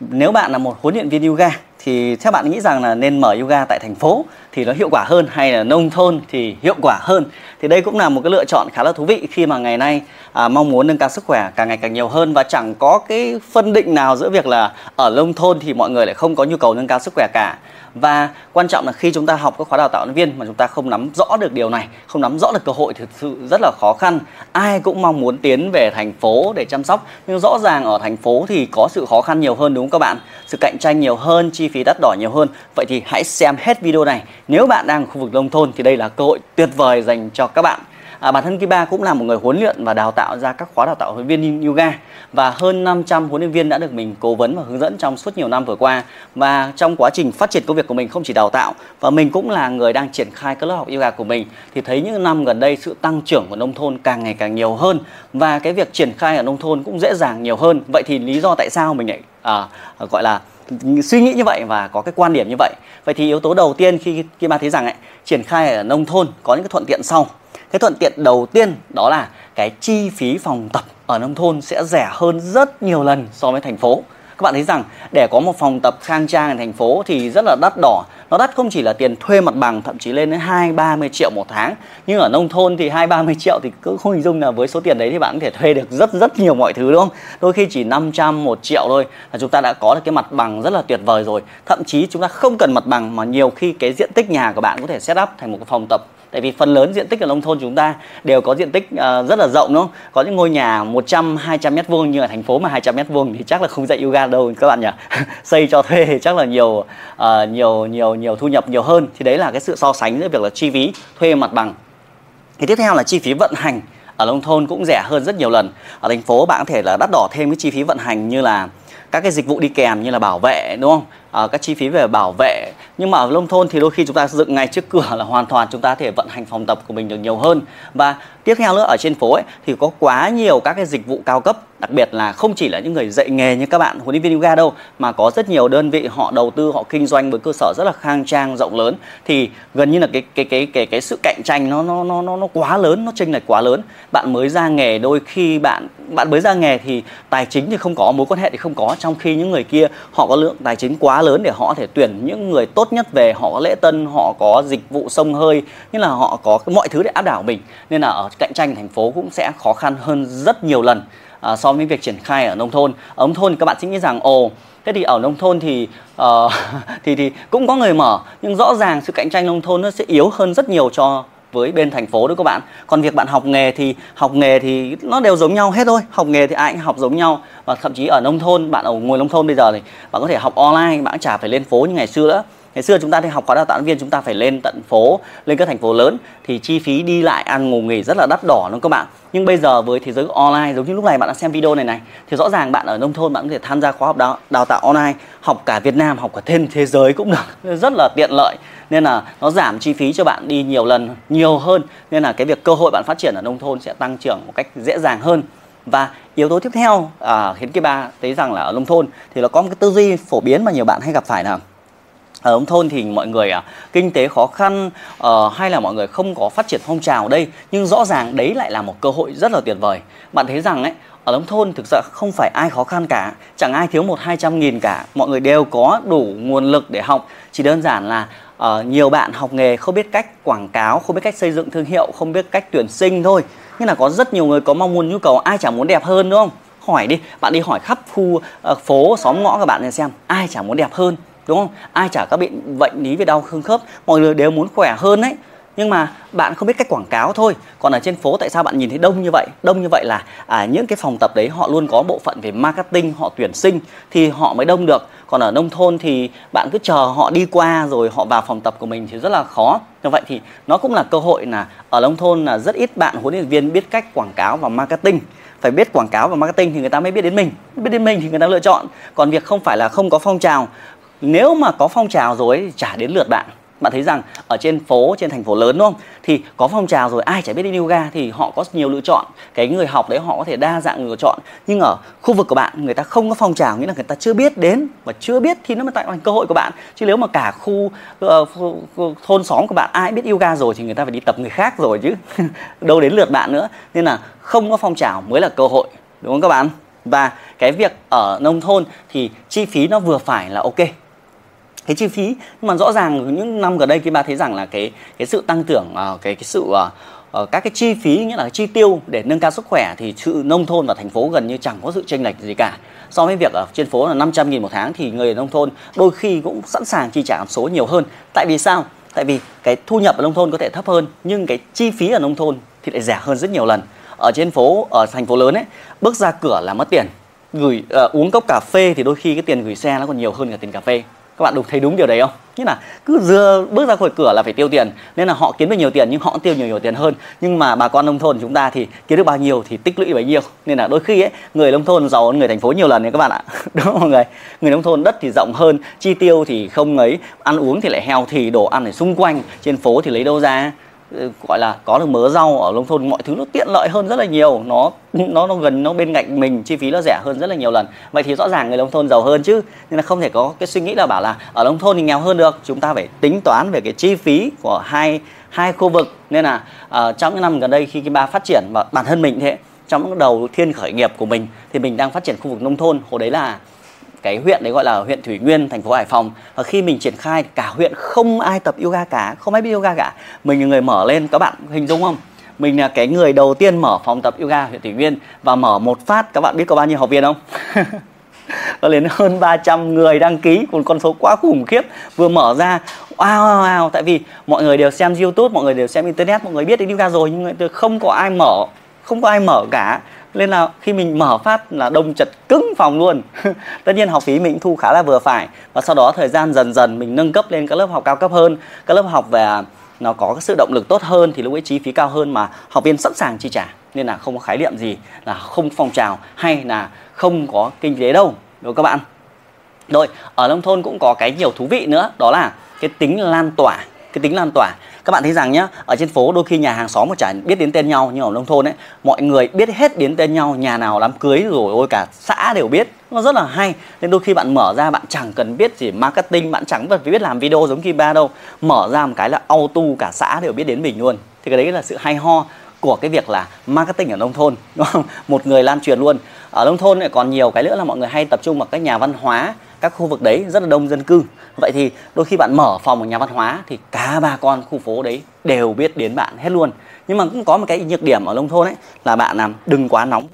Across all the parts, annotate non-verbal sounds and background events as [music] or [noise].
nếu bạn là một huấn luyện viên yoga thì theo bạn nghĩ rằng là nên mở yoga tại thành phố thì nó hiệu quả hơn hay là nông thôn thì hiệu quả hơn? Thì đây cũng là một cái lựa chọn khá là thú vị khi mà ngày nay à, mong muốn nâng cao sức khỏe càng ngày càng nhiều hơn và chẳng có cái phân định nào giữa việc là ở nông thôn thì mọi người lại không có nhu cầu nâng cao sức khỏe cả và quan trọng là khi chúng ta học các khóa đào tạo nhân viên mà chúng ta không nắm rõ được điều này, không nắm rõ được cơ hội thực sự rất là khó khăn. Ai cũng mong muốn tiến về thành phố để chăm sóc, nhưng rõ ràng ở thành phố thì có sự khó khăn nhiều hơn, đúng không các bạn? Sự cạnh tranh nhiều hơn, chi phí đắt đỏ nhiều hơn. Vậy thì hãy xem hết video này. Nếu bạn đang ở khu vực nông thôn thì đây là cơ hội tuyệt vời dành cho các bạn. À, bản thân Kiba cũng là một người huấn luyện và đào tạo ra các khóa đào tạo huấn luyện viên yoga. Và hơn 500 huấn luyện viên đã được mình cố vấn và hướng dẫn trong suốt nhiều năm vừa qua. Và trong quá trình phát triển công việc của mình không chỉ đào tạo và mình cũng là người đang triển khai các lớp học yoga của mình thì thấy những năm gần đây sự tăng trưởng của nông thôn càng ngày càng nhiều hơn. Và cái việc triển khai ở nông thôn cũng dễ dàng nhiều hơn. Vậy thì lý do tại sao mình lại à, gọi là suy nghĩ như vậy và có cái quan điểm như vậy? Vậy thì yếu tố đầu tiên khi khi mà thấy rằng ấy, triển khai ở nông thôn có những cái thuận tiện sau cái thuận tiện đầu tiên đó là cái chi phí phòng tập ở nông thôn sẽ rẻ hơn rất nhiều lần so với thành phố. Các bạn thấy rằng để có một phòng tập khang trang ở thành phố thì rất là đắt đỏ. Nó đắt không chỉ là tiền thuê mặt bằng, thậm chí lên đến hai, ba mươi triệu một tháng. Nhưng ở nông thôn thì hai, ba mươi triệu thì cứ không hình dung là với số tiền đấy thì bạn có thể thuê được rất rất nhiều mọi thứ, đúng không? Đôi khi chỉ 500 một triệu thôi là chúng ta đã có được cái mặt bằng rất là tuyệt vời rồi. Thậm chí chúng ta không cần mặt bằng mà nhiều khi cái diện tích nhà của bạn có thể set up thành một cái phòng tập tại vì phần lớn diện tích ở nông thôn chúng ta đều có diện tích uh, rất là rộng đúng không? Có những ngôi nhà 100 200 mét vuông như ở thành phố mà 200 mét vuông thì chắc là không dạy yoga đâu các bạn nhỉ? [laughs] Xây cho thuê thì chắc là nhiều uh, nhiều nhiều nhiều thu nhập nhiều hơn. Thì đấy là cái sự so sánh giữa việc là chi phí thuê mặt bằng. Thì tiếp theo là chi phí vận hành ở nông thôn cũng rẻ hơn rất nhiều lần. Ở thành phố bạn có thể là đắt đỏ thêm cái chi phí vận hành như là các cái dịch vụ đi kèm như là bảo vệ đúng không? À, các chi phí về bảo vệ nhưng mà ở nông thôn thì đôi khi chúng ta dựng ngay trước cửa là hoàn toàn chúng ta có thể vận hành phòng tập của mình được nhiều hơn. Và tiếp theo nữa, ở trên phố ấy, thì có quá nhiều các cái dịch vụ cao cấp, đặc biệt là không chỉ là những người dạy nghề như các bạn huấn luyện viên yoga đâu, mà có rất nhiều đơn vị họ đầu tư, họ kinh doanh với cơ sở rất là khang trang, rộng lớn. Thì gần như là cái cái cái cái cái sự cạnh tranh nó nó nó nó nó quá lớn, nó chênh lệch quá lớn. Bạn mới ra nghề, đôi khi bạn bạn mới ra nghề thì tài chính thì không có, mối quan hệ thì không có. Trong khi những người kia, họ có lượng tài chính quá lớn để họ có thể tuyển những người tốt nhất về, họ có lễ tân, họ có dịch vụ sông hơi như là họ có mọi thứ để áp đảo mình. Nên là ở cạnh tranh thành phố cũng sẽ khó khăn hơn rất nhiều lần à, so với việc triển khai ở nông thôn. Ở nông thôn thì các bạn sẽ nghĩ rằng ồ thế thì ở nông thôn thì uh, [laughs] thì thì cũng có người mở nhưng rõ ràng sự cạnh tranh nông thôn nó sẽ yếu hơn rất nhiều cho với bên thành phố đó các bạn. Còn việc bạn học nghề thì học nghề thì nó đều giống nhau hết thôi. Học nghề thì ai cũng học giống nhau. Và thậm chí ở nông thôn bạn ở ngồi nông thôn bây giờ thì bạn có thể học online bạn chả phải lên phố như ngày xưa nữa ngày xưa chúng ta đi học khóa đào tạo viên chúng ta phải lên tận phố lên các thành phố lớn thì chi phí đi lại ăn ngủ nghỉ rất là đắt đỏ luôn các bạn. Nhưng bây giờ với thế giới online giống như lúc này bạn đang xem video này này thì rõ ràng bạn ở nông thôn bạn có thể tham gia khóa học đào, đào tạo online học cả Việt Nam học cả trên thế giới cũng được. [laughs] Rất là tiện lợi. Nên là nó giảm chi phí cho bạn đi nhiều lần nhiều hơn. Nên là cái việc cơ hội bạn phát triển ở nông thôn sẽ tăng trưởng một cách dễ dàng hơn. Và yếu tố tiếp theo à, khiến cái ba thấy rằng là ở nông thôn thì nó có một cái tư duy phổ biến mà nhiều bạn hay gặp phải là ở nông thôn thì mọi người à, kinh tế khó khăn à, hay là mọi người không có phát triển phong trào đây nhưng rõ ràng đấy lại là một cơ hội rất là tuyệt vời. Bạn thấy rằng ấy ở nông thôn thực sự không phải ai khó khăn cả chẳng ai thiếu một hai trăm nghìn cả mọi người đều có đủ nguồn lực để học. Chỉ đơn giản là uh, nhiều bạn học nghề không biết cách quảng cáo không biết cách xây dựng thương hiệu không biết cách tuyển sinh thôi. Nhưng là có rất nhiều người có mong muốn nhu cầu ai chẳng muốn đẹp hơn đúng không? Hỏi đi bạn đi hỏi khắp khu uh, phố xóm ngõ các bạn này xem ai chẳng muốn đẹp hơn? Đúng không? Ai chả các bệnh bệnh lý về đau xương khớp mọi người đều muốn khỏe hơn đấy nhưng mà bạn không biết cách quảng cáo thôi. Còn ở trên phố tại sao bạn nhìn thấy đông như vậy? Đông như vậy là à, những cái phòng tập đấy họ luôn có bộ phận về marketing họ tuyển sinh thì họ mới đông được. Còn ở nông thôn thì bạn cứ chờ họ đi qua rồi họ vào phòng tập của mình thì rất là khó. Như vậy thì nó cũng là cơ hội là ở nông thôn là rất ít bạn huấn luyện viên biết cách quảng cáo và marketing. Phải biết quảng cáo và marketing thì người ta mới biết đến mình. Biết đến mình thì người ta lựa chọn. Còn việc không phải là không có phong trào nếu mà có phong trào rồi thì chả đến lượt bạn. Bạn thấy rằng ở trên phố trên thành phố lớn đúng không? Thì có phong trào rồi ai chả biết đi yoga thì họ có nhiều lựa chọn. Cái người học đấy họ có thể đa dạng lựa chọn. Nhưng ở khu vực của bạn người ta không có phong trào nghĩa là người ta chưa biết đến và chưa biết thì nó mới tạo thành cơ hội của bạn. Chứ nếu mà cả khu uh, thôn xóm của bạn ai biết yoga rồi thì người ta phải đi tập người khác rồi chứ. [laughs] Đâu đến lượt bạn nữa. Nên là không có phong trào mới là cơ hội. Đúng không các bạn? Và cái việc ở nông thôn thì chi phí nó vừa phải là ok cái chi phí. Nhưng mà rõ ràng những năm gần đây khi bà thấy rằng là cái cái sự tăng trưởng uh, cái cái sự uh, các cái chi phí nghĩa là chi tiêu để nâng cao sức khỏe thì sự nông thôn và thành phố gần như chẳng có sự chênh lệch gì cả. So với việc ở trên phố là 500 nghìn một tháng thì người ở nông thôn đôi khi cũng sẵn sàng chi trả số nhiều hơn. Tại vì sao? Tại vì cái thu nhập ở nông thôn có thể thấp hơn nhưng cái chi phí ở nông thôn thì lại rẻ hơn rất nhiều lần. Ở trên phố ở thành phố lớn ấy bước ra cửa là mất tiền. Gửi uh, uống cốc cà phê thì đôi khi cái tiền gửi xe nó còn nhiều hơn cả tiền cà phê các bạn đúng thấy đúng điều đấy không? Nghĩa là cứ dưa, bước ra khỏi cửa là phải tiêu tiền. Nên là họ kiếm được nhiều tiền nhưng họ tiêu nhiều nhiều tiền hơn. Nhưng mà bà con nông thôn chúng ta thì kiếm được bao nhiêu thì tích lũy bấy nhiêu. Nên là đôi khi ấy, người nông thôn giàu hơn người thành phố nhiều lần đấy các bạn ạ. [laughs] Đúng không mọi người? Người nông thôn đất thì rộng hơn, chi tiêu thì không ấy, ăn uống thì lại heo thì đồ ăn ở xung quanh, trên phố thì lấy đâu ra? Gọi là có được mớ rau ở nông thôn mọi thứ nó tiện lợi hơn rất là nhiều. Nó nó nó gần nó bên cạnh mình chi phí nó rẻ hơn rất là nhiều lần. Vậy thì rõ ràng người nông thôn giàu hơn chứ nên là không thể có cái suy nghĩ là bảo là ở nông thôn thì nghèo hơn được. Chúng ta phải tính toán về cái chi phí của hai hai khu vực. Nên là uh, trong những năm gần đây khi cái ba phát triển và bản thân mình thế trong những đầu thiên khởi nghiệp của mình thì mình đang phát triển khu vực nông thôn. Hồi đấy là cái huyện đấy gọi là huyện Thủy Nguyên, thành phố Hải Phòng và khi mình triển khai cả huyện không ai tập yoga cả, không ai biết yoga cả. Mình là người mở lên các bạn hình dung không? Mình là cái người đầu tiên mở phòng tập yoga huyện Thủy Nguyên và mở một phát các bạn biết có bao nhiêu học viên không? [laughs] có đến hơn 300 người đăng ký một con số quá khủng khiếp vừa mở ra wow, wow, wow tại vì mọi người đều xem youtube mọi người đều xem internet mọi người biết đến yoga rồi nhưng không có ai mở không có ai mở cả nên là khi mình mở phát là đông chật cứng phòng luôn. [laughs] Tất nhiên học phí mình thu khá là vừa phải. Và sau đó thời gian dần dần mình nâng cấp lên các lớp học cao cấp hơn, các lớp học về à, nó có cái sự động lực tốt hơn thì lúc ấy chi phí cao hơn mà học viên sẵn sàng chi trả. Nên là không có khái niệm gì là không phong trào hay là không có kinh tế đâu, đúng không các bạn? Rồi, ở nông thôn cũng có cái nhiều thú vị nữa, đó là cái tính lan tỏa, cái tính lan tỏa các bạn thấy rằng nhá, ở trên phố đôi khi nhà hàng xóm mà chả biết đến tên nhau, nhưng ở nông thôn ấy, mọi người biết hết đến tên nhau, nhà nào đám cưới rồi ôi cả xã đều biết. Nó rất là hay. Nên đôi khi bạn mở ra bạn chẳng cần biết gì marketing, bạn chẳng cần phải biết làm video giống Kim Ba đâu. Mở ra một cái là auto cả xã đều biết đến mình luôn. Thì cái đấy là sự hay ho của cái việc là marketing ở nông thôn. [laughs] Đúng không? một người lan truyền luôn. Ở nông thôn lại còn nhiều cái nữa là mọi người hay tập trung vào các nhà văn hóa các khu vực đấy rất là đông dân cư. Vậy thì đôi khi bạn mở phòng ở nhà văn hóa thì cả ba con khu phố đấy đều biết đến bạn hết luôn. Nhưng mà cũng có một cái nhược điểm ở nông thôn ấy là bạn làm đừng quá nóng.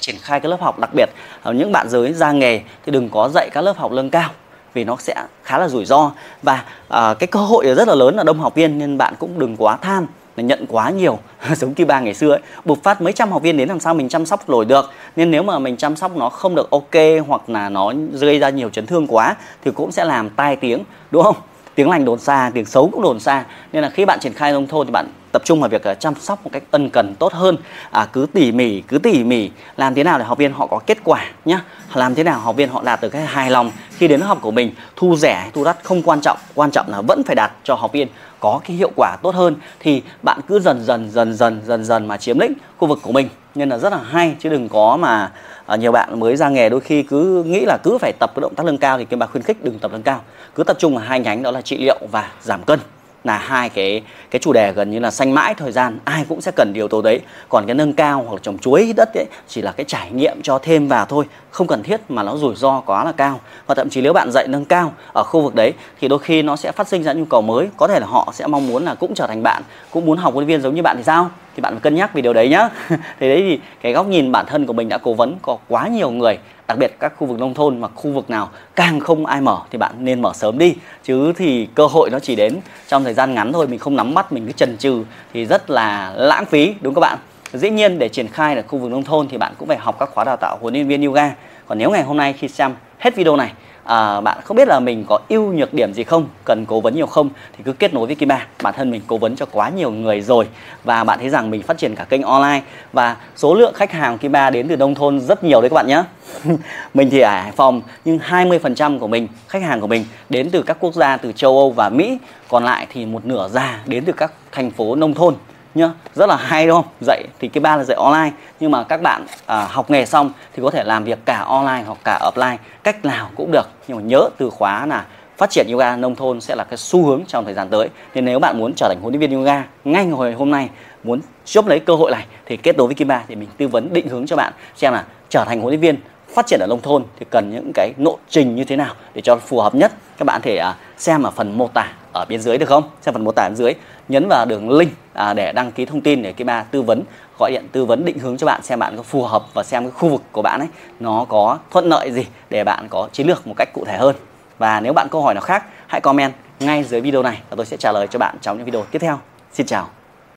Triển khai các lớp học đặc biệt ở những bạn giới ra nghề thì đừng có dạy các lớp học lương cao vì nó sẽ khá là rủi ro. Và à, cái cơ hội rất là lớn là đông học viên nên bạn cũng đừng quá tham là nhận quá nhiều. [laughs] Giống như ba ngày xưa ấy, bộc phát mấy trăm học viên đến làm sao mình chăm sóc nổi được. Nên nếu mà mình chăm sóc nó không được ok hoặc là nó gây ra nhiều chấn thương quá thì cũng sẽ làm tai tiếng, đúng không? Tiếng lành đồn xa tiếng xấu cũng đồn xa. Nên là khi bạn triển khai nông thôn thì bạn tập trung vào việc ờ, chăm sóc một cách ân cần tốt hơn. À, cứ tỉ mỉ cứ tỉ mỉ. Làm thế nào để học viên họ có kết quả nhá? Làm thế nào học viên họ đạt được cái hài lòng khi đến lớp học của mình? Thu rẻ hay thu đắt không quan trọng. Quan trọng là vẫn phải đạt cho học viên có cái hiệu quả tốt hơn. Thì bạn cứ dần dần dần dần dần dần mà chiếm lĩnh khu vực của mình. Nên là rất là hay chứ đừng có mà à, nhiều bạn mới ra nghề đôi khi cứ nghĩ là cứ phải tập cái động tác nâng cao thì kim bà khuyến khích đừng tập nâng cao. Cứ tập trung vào hai nhánh đó là trị liệu và giảm cân là hai cái cái chủ đề gần như là xanh mãi thời gian ai cũng sẽ cần điều tố đấy. Còn cái nâng cao hoặc là trồng chuối đất ấy chỉ là cái trải nghiệm cho thêm vào thôi không cần thiết mà nó rủi ro quá là cao. Và thậm chí nếu bạn dạy nâng cao ở khu vực đấy thì đôi khi nó sẽ phát sinh ra nhu cầu mới. Có thể là họ sẽ mong muốn là cũng trở thành bạn cũng muốn học huấn viên giống như bạn thì sao? Thì bạn phải cân nhắc về điều đấy nhá. [laughs] Thì đấy thì cái góc nhìn bản thân của mình đã cố vấn có quá nhiều người, đặc biệt các khu vực nông thôn mà khu vực nào càng không ai mở thì bạn nên mở sớm đi. Chứ thì cơ hội nó chỉ đến trong thời gian ngắn thôi, mình không nắm bắt, mình cứ chần chừ thì rất là lãng phí, đúng các bạn? Dĩ nhiên để triển khai ở khu vực nông thôn thì bạn cũng phải học các khóa đào tạo huấn luyện viên yoga. Còn nếu ngày hôm nay khi xem hết video này à, bạn không biết là mình có ưu nhược điểm gì không? Cần cố vấn nhiều không? Thì cứ kết nối với Kim Ba bản thân mình cố vấn cho quá nhiều người rồi. Và bạn thấy rằng mình phát triển cả kênh online. Và số lượng khách hàng Kim Ba đến từ nông thôn rất nhiều đấy các bạn nhé. [laughs] Mình thì ở Hải Phòng nhưng 20% của mình khách hàng của mình đến từ các quốc gia từ châu Âu và Mỹ. Còn lại thì một nửa già đến từ các thành phố nông thôn nhá. Rất là hay đúng không? Dạy thì cái ba là dạy online. Nhưng mà các bạn à, học nghề xong thì có thể làm việc cả online hoặc cả offline. Cách nào cũng được. Nhưng mà nhớ từ khóa là phát triển yoga nông thôn sẽ là cái xu hướng trong thời gian tới. Nên nếu bạn muốn trở thành huấn luyện viên yoga ngay hồi hôm nay muốn chốt lấy cơ hội này thì kết nối với Kim Ba thì mình tư vấn định hướng cho bạn xem là trở thành huấn luyện viên phát triển ở nông thôn thì cần những cái lộ trình như thế nào để cho phù hợp nhất. Các bạn thể à, xem ở phần mô tả ở bên dưới được không? Xem phần mô tả bên dưới. Nhấn vào đường link à, để đăng ký thông tin để cái Ba tư vấn gọi điện tư vấn định hướng cho bạn xem bạn có phù hợp và xem cái khu vực của bạn ấy nó có thuận lợi gì để bạn có chiến lược một cách cụ thể hơn. Và nếu bạn câu hỏi nào khác hãy comment ngay dưới video này và tôi sẽ trả lời cho bạn trong những video tiếp theo. Xin chào.